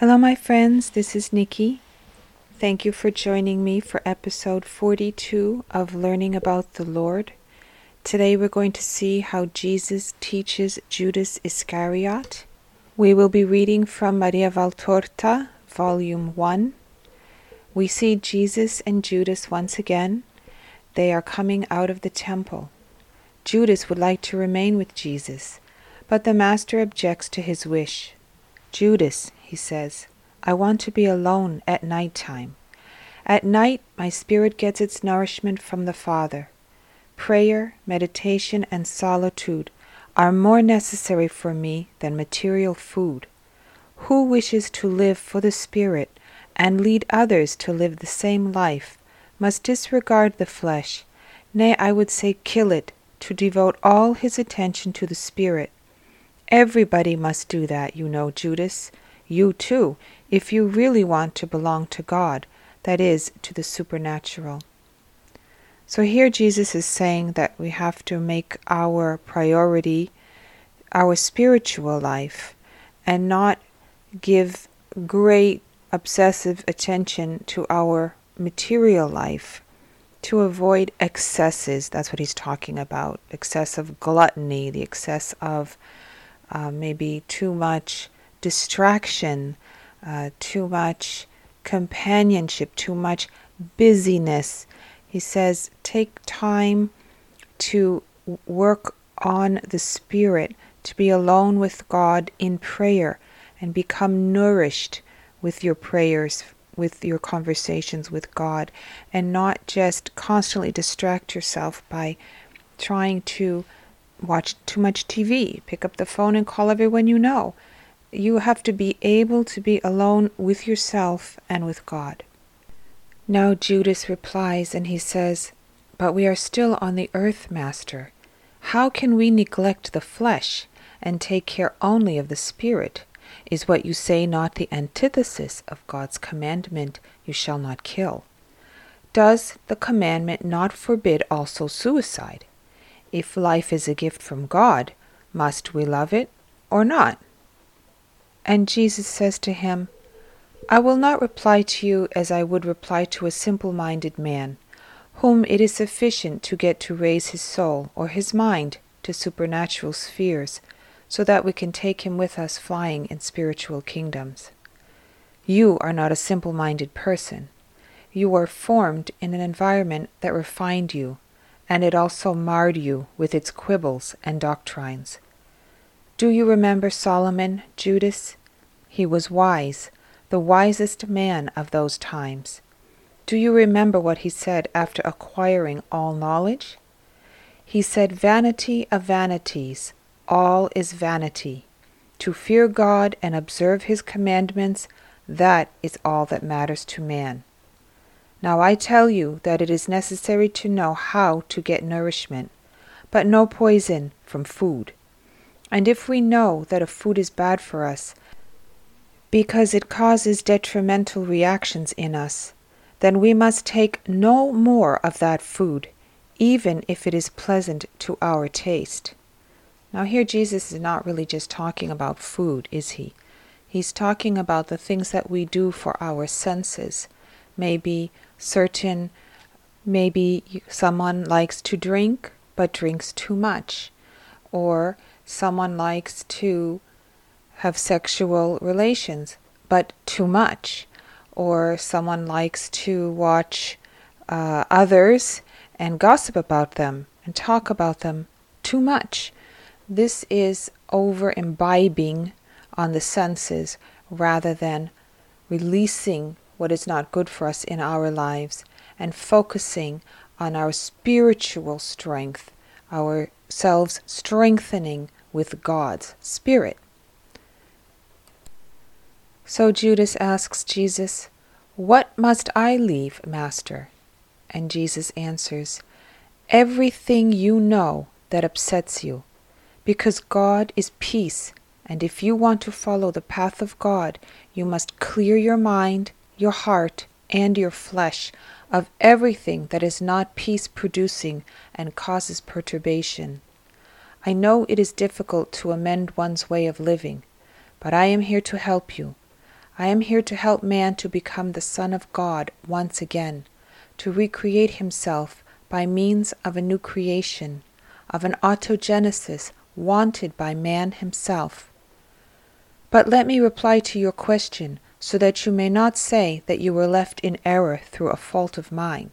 Hello, my friends. This is Nikki. Thank you for joining me for episode 42 of Learning About the Lord. Today we're going to see how Jesus teaches Judas Iscariot. We will be reading from Maria Valtorta, Volume 1. We see Jesus and Judas once again. They are coming out of the temple. Judas would like to remain with Jesus, but the Master objects to his wish. Judas, he says, I want to be alone at night time. At night, my spirit gets its nourishment from the Father. Prayer, meditation, and solitude are more necessary for me than material food. Who wishes to live for the Spirit and lead others to live the same life must disregard the flesh, nay, I would say kill it, to devote all his attention to the Spirit. Everybody must do that, you know, Judas. You too, if you really want to belong to God, that is, to the supernatural. So here Jesus is saying that we have to make our priority our spiritual life and not give great obsessive attention to our material life to avoid excesses. That's what he's talking about excessive gluttony, the excess of uh, maybe too much distraction, uh, too much companionship, too much busyness. He says, take time to work on the Spirit, to be alone with God in prayer, and become nourished with your prayers, with your conversations with God, and not just constantly distract yourself by trying to watch too much TV, pick up the phone and call everyone you know. You have to be able to be alone with yourself and with God. Now Judas replies and he says, But we are still on the earth, Master. How can we neglect the flesh and take care only of the spirit? Is what you say not the antithesis of God's commandment, You shall not kill? Does the commandment not forbid also suicide? If life is a gift from God, must we love it or not? And Jesus says to him, I will not reply to you as I would reply to a simple minded man, whom it is sufficient to get to raise his soul or his mind to supernatural spheres, so that we can take him with us flying in spiritual kingdoms. You are not a simple minded person. You are formed in an environment that refined you, and it also marred you with its quibbles and doctrines. Do you remember Solomon, Judas? He was wise, the wisest man of those times. Do you remember what he said after acquiring all knowledge? He said, Vanity of vanities, all is vanity. To fear God and observe his commandments, that is all that matters to man. Now I tell you that it is necessary to know how to get nourishment, but no poison from food. And if we know that a food is bad for us, because it causes detrimental reactions in us, then we must take no more of that food, even if it is pleasant to our taste. Now, here Jesus is not really just talking about food, is he? He's talking about the things that we do for our senses. Maybe certain, maybe someone likes to drink but drinks too much, or someone likes to have sexual relations, but too much, or someone likes to watch uh, others and gossip about them and talk about them too much. This is over imbibing on the senses rather than releasing what is not good for us in our lives and focusing on our spiritual strength, ourselves strengthening with God's Spirit. So Judas asks Jesus, What must I leave, Master? And Jesus answers, Everything you know that upsets you, because God is peace, and if you want to follow the path of God, you must clear your mind, your heart, and your flesh of everything that is not peace producing and causes perturbation. I know it is difficult to amend one's way of living, but I am here to help you. I am here to help man to become the Son of God once again, to recreate himself by means of a new creation, of an autogenesis wanted by man himself. But let me reply to your question so that you may not say that you were left in error through a fault of mine.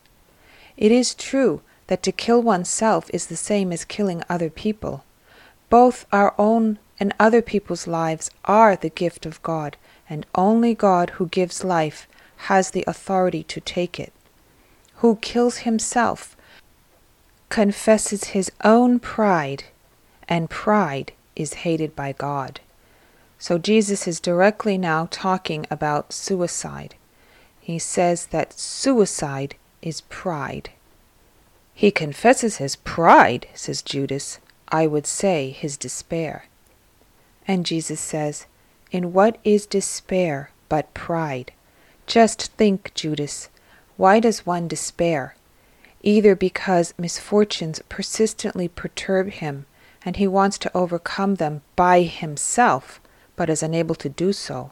It is true that to kill oneself is the same as killing other people. Both our own and other people's lives are the gift of God, and only God who gives life has the authority to take it. Who kills himself confesses his own pride, and pride is hated by God. So Jesus is directly now talking about suicide. He says that suicide is pride. He confesses his pride, says Judas. I would say his despair. And Jesus says, In what is despair but pride? Just think, Judas, why does one despair? Either because misfortunes persistently perturb him and he wants to overcome them by himself, but is unable to do so,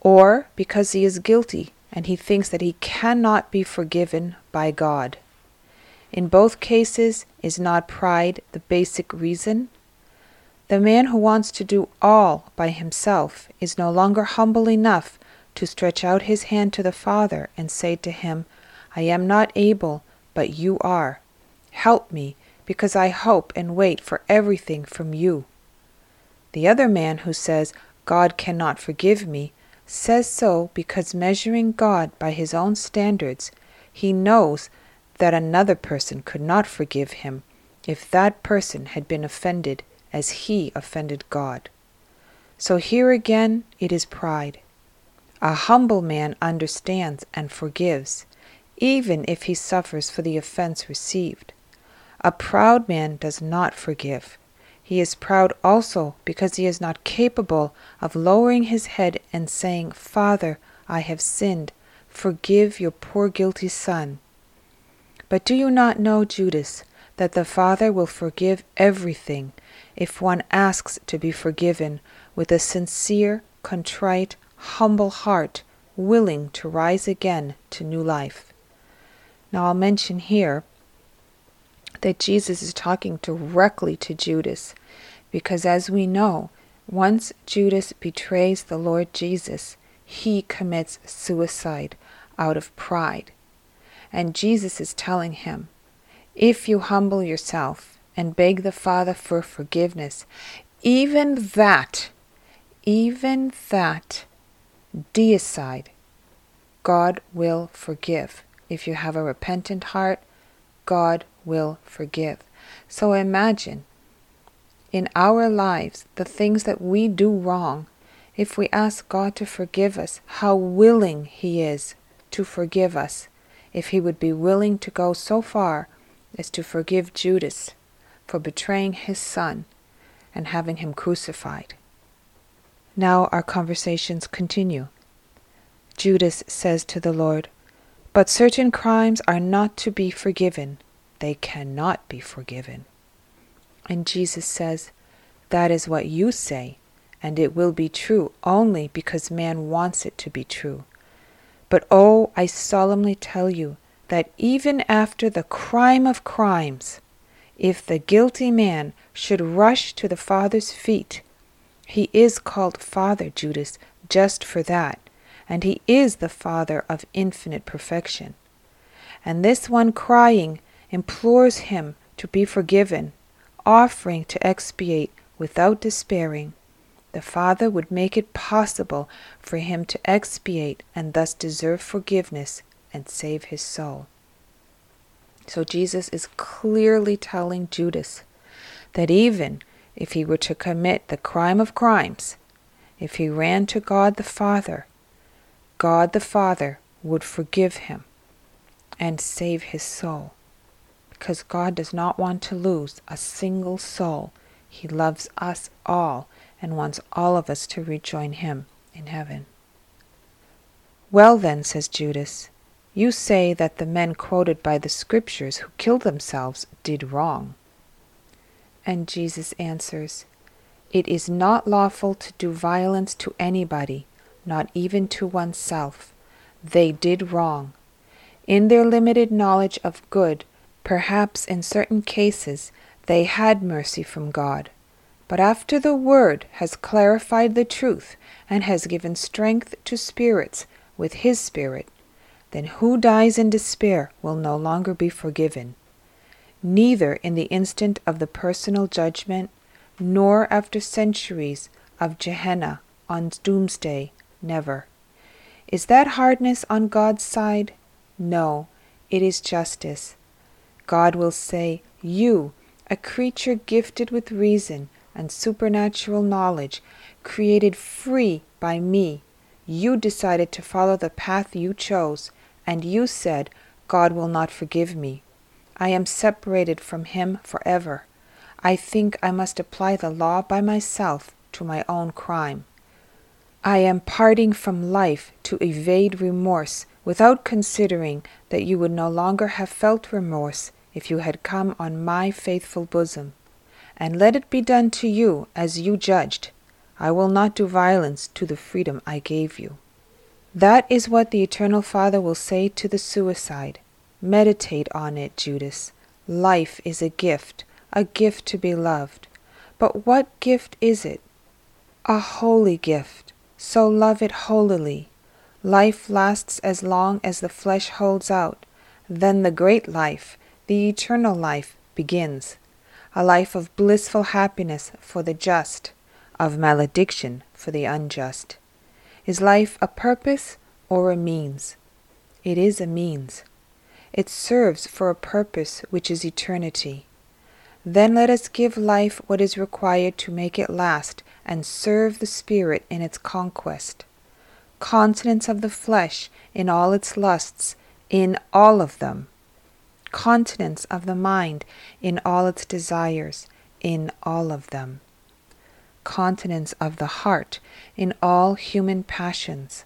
or because he is guilty and he thinks that he cannot be forgiven by God. In both cases, is not pride the basic reason? The man who wants to do all by himself is no longer humble enough to stretch out his hand to the Father and say to him, I am not able, but you are. Help me, because I hope and wait for everything from you. The other man who says, God cannot forgive me, says so because measuring God by his own standards, he knows that another person could not forgive him if that person had been offended as he offended God. So here again it is pride. A humble man understands and forgives, even if he suffers for the offense received. A proud man does not forgive. He is proud also because he is not capable of lowering his head and saying, Father, I have sinned. Forgive your poor guilty son. But do you not know, Judas, that the Father will forgive everything if one asks to be forgiven with a sincere, contrite, humble heart, willing to rise again to new life? Now I'll mention here that Jesus is talking directly to Judas, because as we know, once Judas betrays the Lord Jesus, he commits suicide out of pride. And Jesus is telling him, if you humble yourself and beg the Father for forgiveness, even that, even that deicide, God will forgive. If you have a repentant heart, God will forgive. So imagine in our lives the things that we do wrong. If we ask God to forgive us, how willing He is to forgive us. If He would be willing to go so far as to forgive Judas for betraying his son and having him crucified. Now our conversations continue. Judas says to the Lord, But certain crimes are not to be forgiven they cannot be forgiven. And Jesus says, That is what you say, and it will be true only because man wants it to be true. But oh, I solemnly tell you that even after the crime of crimes, if the guilty man should rush to the Father's feet, he is called Father, Judas, just for that, and he is the Father of infinite perfection. And this one crying implores him to be forgiven, offering to expiate without despairing, the Father would make it possible for him to expiate and thus deserve forgiveness and save his soul. So Jesus is clearly telling Judas that even if he were to commit the crime of crimes, if he ran to God the Father, God the Father would forgive him and save his soul because God does not want to lose a single soul. He loves us all and wants all of us to rejoin Him in heaven. Well, then, says Judas, you say that the men quoted by the Scriptures who killed themselves did wrong. And Jesus answers, It is not lawful to do violence to anybody, not even to oneself. They did wrong. In their limited knowledge of good, perhaps in certain cases they had mercy from God. But after the Word has clarified the truth and has given strength to spirits with His Spirit, then who dies in despair will no longer be forgiven. Neither in the instant of the personal judgment, nor after centuries of Gehenna on doomsday, never. Is that hardness on God's side? No, it is justice. God will say, You, a creature gifted with reason and supernatural knowledge, created free by me, you decided to follow the path you chose, and you said, God will not forgive me. I am separated from him forever. I think I must apply the law by myself to my own crime. I am parting from life to evade remorse without considering that you would no longer have felt remorse if you had come on my faithful bosom. And let it be done to you as you judged. I will not do violence to the freedom I gave you. That is what the Eternal Father will say to the suicide. Meditate on it, Judas. Life is a gift, a gift to be loved. But what gift is it? A holy gift. So love it holily. Life lasts as long as the flesh holds out. Then the great life, the eternal life, begins. A life of blissful happiness for the just, of malediction for the unjust. Is life a purpose or a means? It is a means. It serves for a purpose which is eternity. Then let us give life what is required to make it last and serve the Spirit in its conquest. Continence of the flesh in all its lusts, in all of them. Continence of the mind in all its desires, in all of them. Continence of the heart in all human passions.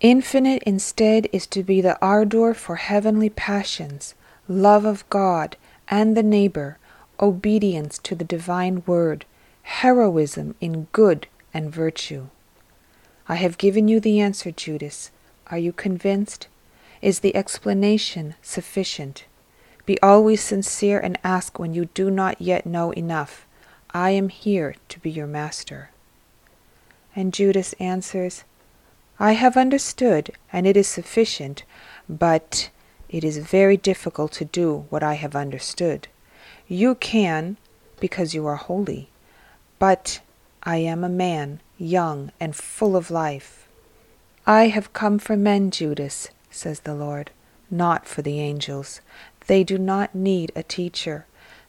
Infinite instead is to be the ardor for heavenly passions, love of God and the neighbor, obedience to the divine word, heroism in good and virtue. I have given you the answer, Judas. Are you convinced? Is the explanation sufficient? Be always sincere and ask when you do not yet know enough. I am here to be your master. And Judas answers, I have understood, and it is sufficient, but it is very difficult to do what I have understood. You can, because you are holy, but I am a man, young and full of life. I have come for men, Judas, says the Lord, not for the angels. They do not need a teacher.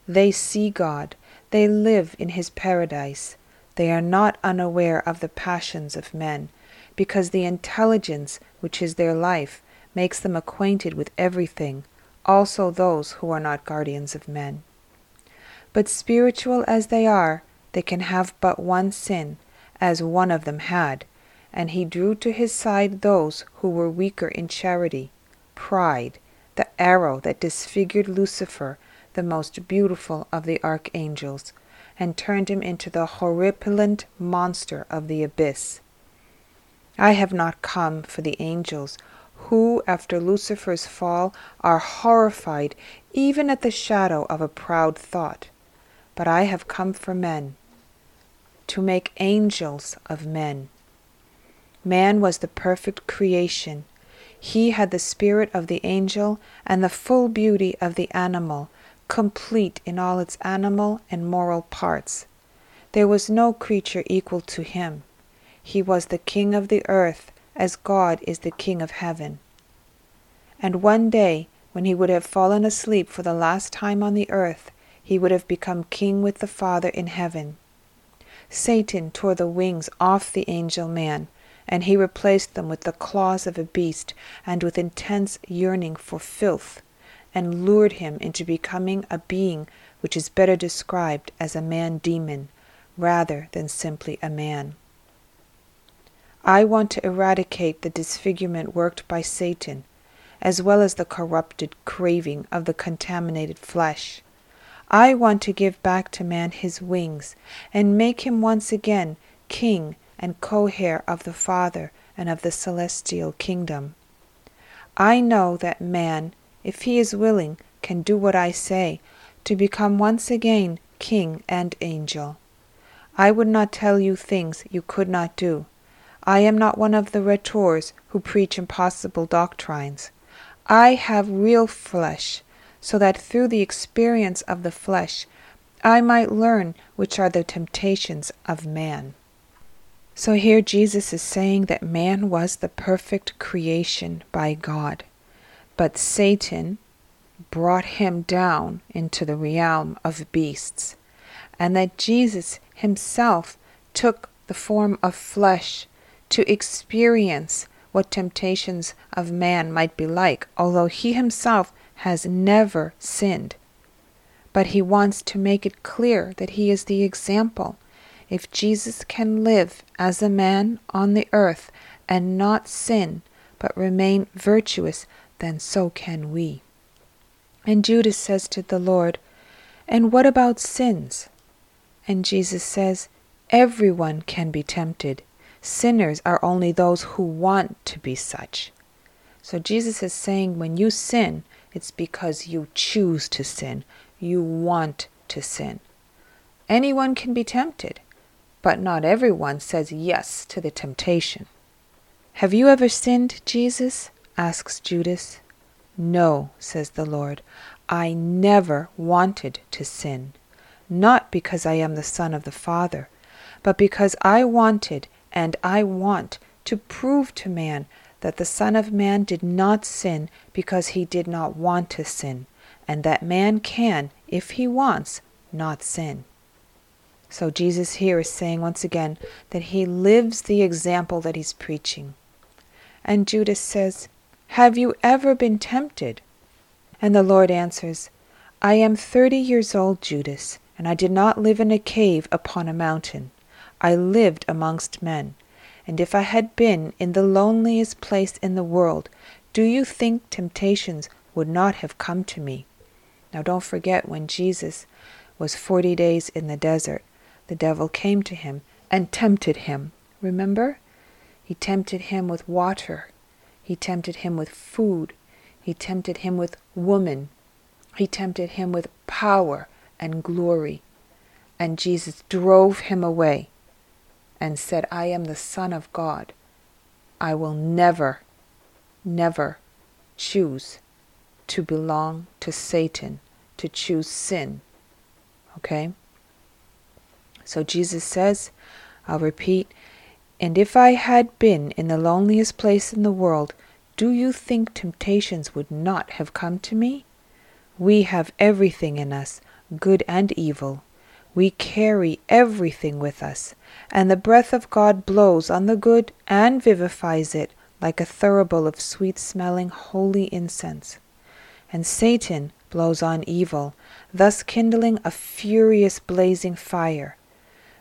They see God. They live in his paradise. They are not unaware of the passions of men because the intelligence which is their life makes them acquainted with everything, also those who are not guardians of men. But spiritual as they are, they can have but one sin, as one of them had, and he drew to his side those who were weaker in charity, pride, the arrow that disfigured Lucifer, the most beautiful of the archangels, and turned him into the horripilent monster of the abyss. I have not come for the angels, who, after Lucifer's fall, are horrified even at the shadow of a proud thought. But I have come for men, to make angels of men. Man was the perfect creation. He had the spirit of the angel and the full beauty of the animal, complete in all its animal and moral parts. There was no creature equal to him. He was the king of the earth, as God is the king of heaven. And one day, when he would have fallen asleep for the last time on the earth, he would have become king with the Father in heaven. Satan tore the wings off the angel man, and he replaced them with the claws of a beast and with intense yearning for filth, and lured him into becoming a being which is better described as a man demon rather than simply a man. I want to eradicate the disfigurement worked by Satan, as well as the corrupted craving of the contaminated flesh. I want to give back to man his wings and make him once again king and co heir of the Father and of the celestial kingdom. I know that man, if he is willing, can do what I say, to become once again king and angel. I would not tell you things you could not do. I am not one of the rhetors who preach impossible doctrines. I have real flesh, so that through the experience of the flesh I might learn which are the temptations of man. So here Jesus is saying that man was the perfect creation by God, but Satan brought him down into the realm of beasts, and that Jesus himself took the form of flesh to experience what temptations of man might be like, although he himself has never sinned. But he wants to make it clear that he is the example if Jesus can live as a man on the earth and not sin, but remain virtuous, then so can we. And Judas says to the Lord, And what about sins? And Jesus says, Everyone can be tempted. Sinners are only those who want to be such. So Jesus is saying when you sin, it's because you choose to sin. You want to sin. Anyone can be tempted but not everyone says yes to the temptation. Have you ever sinned, Jesus? asks Judas. No, says the Lord. I never wanted to sin, not because I am the Son of the Father, but because I wanted and I want to prove to man that the Son of Man did not sin because he did not want to sin, and that man can, if he wants, not sin. So Jesus here is saying once again that he lives the example that he's preaching. And Judas says, Have you ever been tempted? And the Lord answers, I am thirty years old, Judas, and I did not live in a cave upon a mountain. I lived amongst men. And if I had been in the loneliest place in the world, do you think temptations would not have come to me? Now don't forget when Jesus was forty days in the desert, the devil came to him and tempted him. Remember? He tempted him with water. He tempted him with food. He tempted him with woman. He tempted him with power and glory. And Jesus drove him away and said, I am the Son of God. I will never, never choose to belong to Satan, to choose sin. Okay? So Jesus says, I'll repeat, and if I had been in the loneliest place in the world, do you think temptations would not have come to me? We have everything in us, good and evil. We carry everything with us, and the breath of God blows on the good and vivifies it like a thurible of sweet smelling holy incense. And Satan blows on evil, thus kindling a furious blazing fire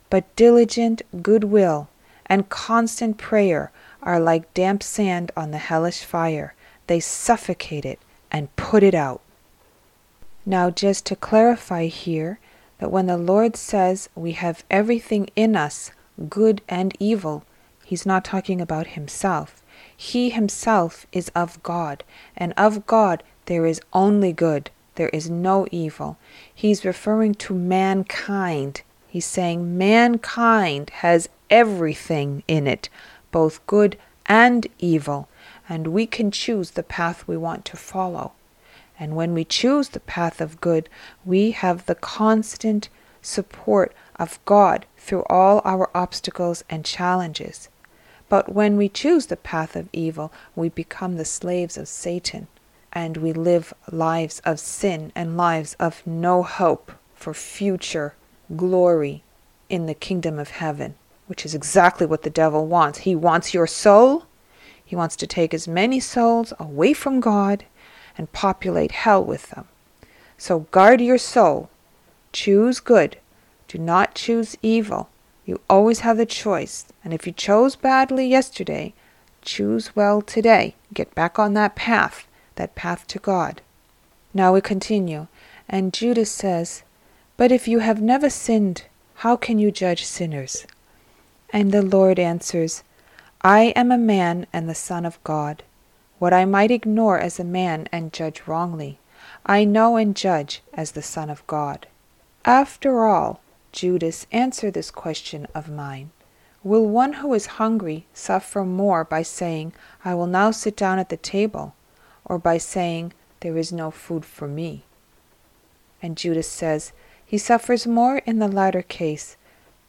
but diligent goodwill and constant prayer are like damp sand on the hellish fire. They suffocate it and put it out. Now, just to clarify here, that when the Lord says we have everything in us, good and evil, He's not talking about Himself. He Himself is of God, and of God there is only good, there is no evil. He's referring to mankind He's saying mankind has everything in it, both good and evil, and we can choose the path we want to follow. And when we choose the path of good, we have the constant support of God through all our obstacles and challenges. But when we choose the path of evil, we become the slaves of Satan, and we live lives of sin and lives of no hope for future glory in the kingdom of heaven, which is exactly what the devil wants. He wants your soul. He wants to take as many souls away from God and populate hell with them. So guard your soul. Choose good. Do not choose evil. You always have the choice. And if you chose badly yesterday, choose well today. Get back on that path, that path to God. Now we continue. And Judas says, but if you have never sinned, how can you judge sinners? And the Lord answers, I am a man and the Son of God. What I might ignore as a man and judge wrongly, I know and judge as the Son of God. After all, Judas, answer this question of mine. Will one who is hungry suffer more by saying, I will now sit down at the table, or by saying, There is no food for me? And Judas says, He suffers more in the latter case,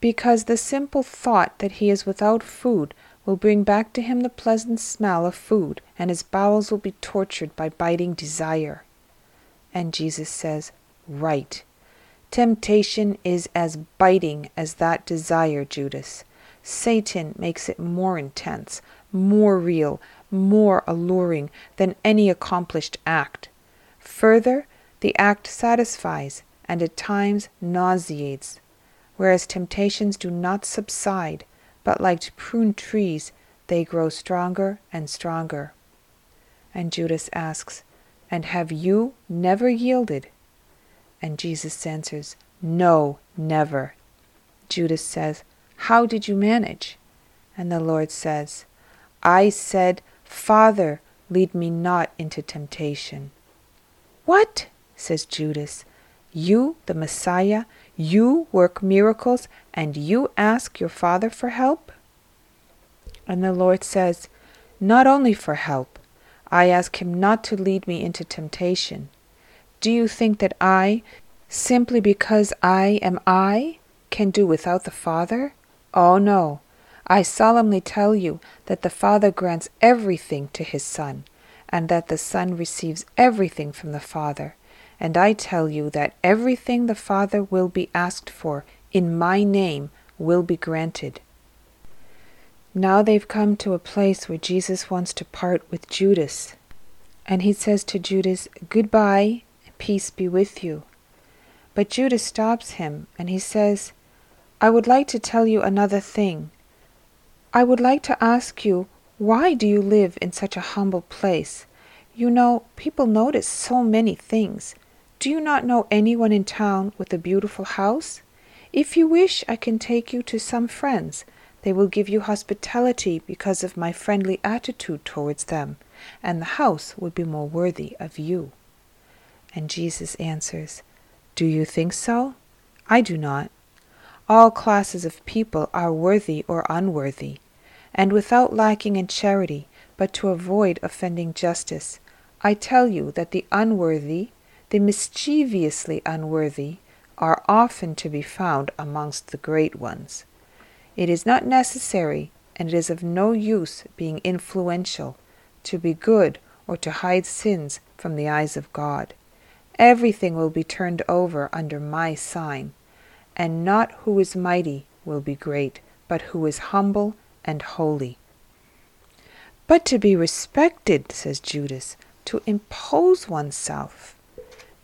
because the simple thought that he is without food will bring back to him the pleasant smell of food, and his bowels will be tortured by biting desire. And Jesus says, Right. Temptation is as biting as that desire, Judas. Satan makes it more intense, more real, more alluring than any accomplished act. Further, the act satisfies and at times nauseates, whereas temptations do not subside, but like pruned trees, they grow stronger and stronger. And Judas asks, And have you never yielded? And Jesus answers, No, never. Judas says, How did you manage? And the Lord says, I said, Father, lead me not into temptation. What? says Judas. You, the Messiah, you work miracles, and you ask your Father for help? And the Lord says, Not only for help, I ask him not to lead me into temptation. Do you think that I, simply because I am I, can do without the Father? Oh, no. I solemnly tell you that the Father grants everything to his Son, and that the Son receives everything from the Father. And I tell you that everything the Father will be asked for in my name will be granted. Now they've come to a place where Jesus wants to part with Judas. And he says to Judas, Goodbye, peace be with you. But Judas stops him and he says, I would like to tell you another thing. I would like to ask you, why do you live in such a humble place? You know, people notice so many things. Do you not know anyone in town with a beautiful house? If you wish, I can take you to some friends. They will give you hospitality because of my friendly attitude towards them, and the house would be more worthy of you. And Jesus answers, Do you think so? I do not. All classes of people are worthy or unworthy, and without lacking in charity, but to avoid offending justice, I tell you that the unworthy, the mischievously unworthy, are often to be found amongst the great ones. It is not necessary, and it is of no use being influential, to be good or to hide sins from the eyes of God. Everything will be turned over under my sign, and not who is mighty will be great, but who is humble and holy. But to be respected, says Judas, to impose oneself.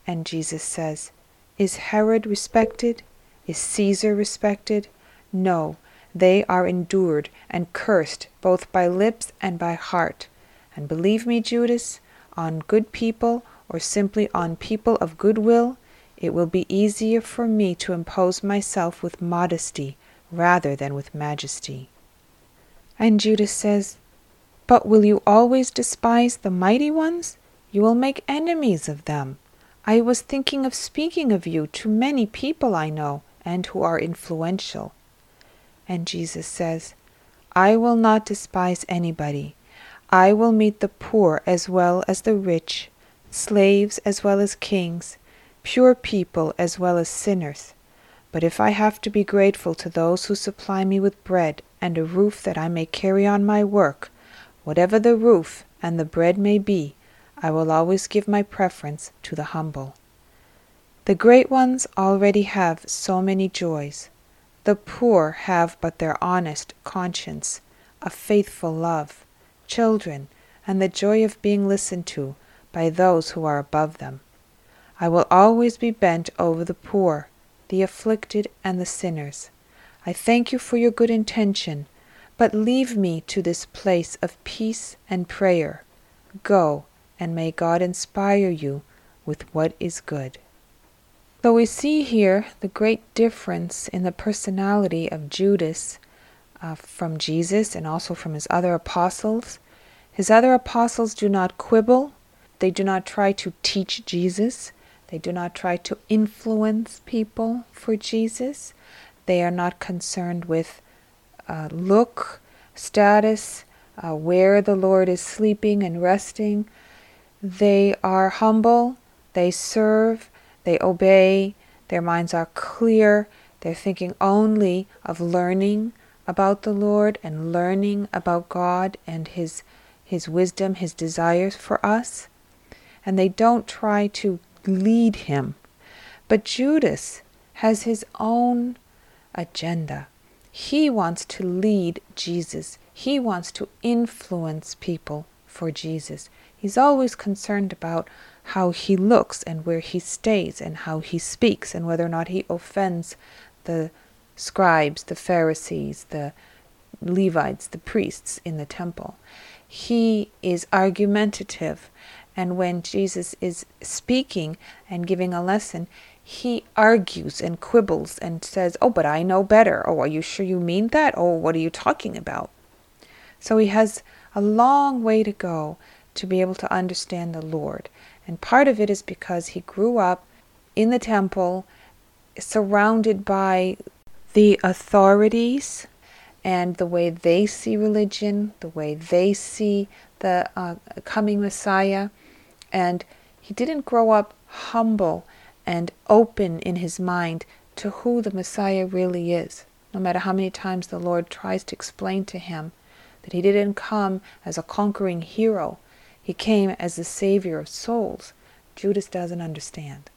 And Jesus says, Is Herod respected? Is Caesar respected? No, they are endured and cursed both by lips and by heart. And believe me, Judas, on good people or simply on people of good will, it will be easier for me to impose myself with modesty rather than with majesty. And Judas says, But will you always despise the mighty ones? You will make enemies of them. I was thinking of speaking of you to many people I know and who are influential. And Jesus says, I will not despise anybody. I will meet the poor as well as the rich slaves as well as kings, pure people as well as sinners. But if I have to be grateful to those who supply me with bread and a roof that I may carry on my work, whatever the roof and the bread may be, I will always give my preference to the humble. The great ones already have so many joys. The poor have but their honest conscience, a faithful love, children, and the joy of being listened to by those who are above them. I will always be bent over the poor, the afflicted, and the sinners. I thank you for your good intention, but leave me to this place of peace and prayer. Go, and may God inspire you with what is good. So we see here the great difference in the personality of Judas. uh, from Jesus and also from his other apostles. His other apostles do not quibble, they do not try to teach Jesus, they do not try to influence people for Jesus. They are not concerned with uh, look, status, uh, where the Lord is sleeping and resting. They are humble, they serve, they obey, their minds are clear, they're thinking only of learning about the Lord and learning about God and His, His wisdom, His desires for us. And they don't try to lead Him. But Judas has his own agenda. He wants to lead Jesus. He wants to influence people for Jesus. He's always concerned about how he looks and where he stays and how he speaks and whether or not he offends the scribes, the Pharisees, the Levites, the priests in the temple. He is argumentative, and when Jesus is speaking and giving a lesson, he argues and quibbles and says, Oh, but I know better. Oh, are you sure you mean that? Oh, what are you talking about? So he has a long way to go to be able to understand the Lord. And part of it is because he grew up in the temple, surrounded by the authorities and the way they see religion, the way they see the uh, coming Messiah. And he didn't grow up humble and open in his mind to who the Messiah really is. No matter how many times the Lord tries to explain to him that he didn't come as a conquering hero, he came as the Savior of souls. Judas doesn't understand.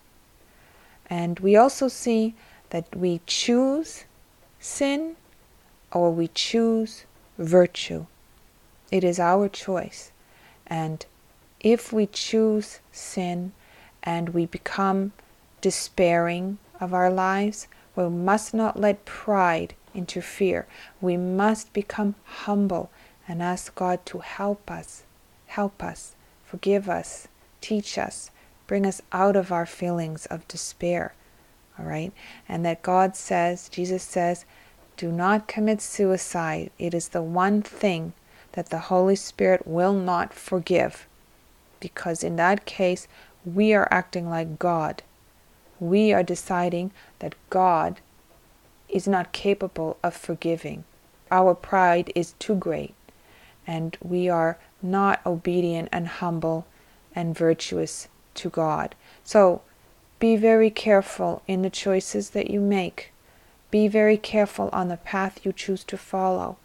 And we also see that we choose sin or we choose virtue. It is our choice. And if we choose sin and we become despairing of our lives, we must not let pride interfere. We must become humble and ask God to help us help us, forgive us, teach us, bring us out of our feelings of despair. All right? And that God says, Jesus says, do not commit suicide. It is the one thing that the Holy Spirit will not forgive. Because in that case, we are acting like God. We are deciding that God is not capable of forgiving. Our pride is too great, and we are not obedient and humble and virtuous to God. So be very careful in the choices that you make. Be very careful on the path you choose to follow.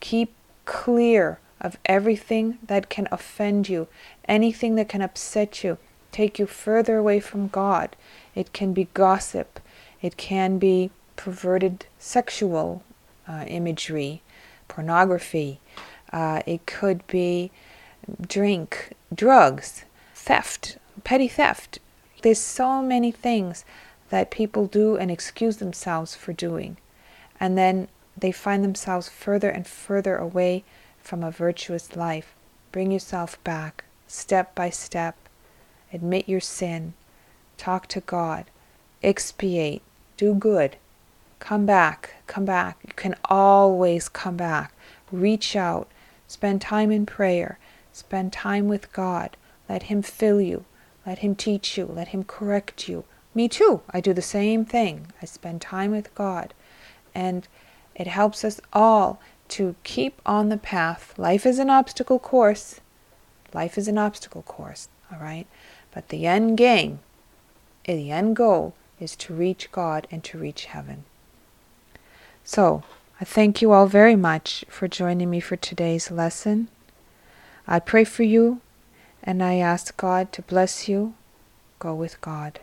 Keep clear of everything that can offend you, anything that can upset you, take you further away from God. It can be gossip, it can be perverted sexual uh, imagery, pornography, uh, it could be drink, drugs, theft, petty theft. There's so many things that people do and excuse themselves for doing. And then they find themselves further and further away from a virtuous life. Bring yourself back, step by step. Admit your sin. Talk to God. Expiate. Do good. Come back. Come back. You can always come back. Reach out. Spend time in prayer. Spend time with God. Let Him fill you. Let Him teach you. Let Him correct you. Me too. I do the same thing. I spend time with God. And it helps us all to keep on the path. Life is an obstacle course. Life is an obstacle course, all right? But the end game, the end goal, is to reach God and to reach heaven. So, I thank you all very much for joining me for today's lesson. I pray for you and I ask God to bless you. Go with God.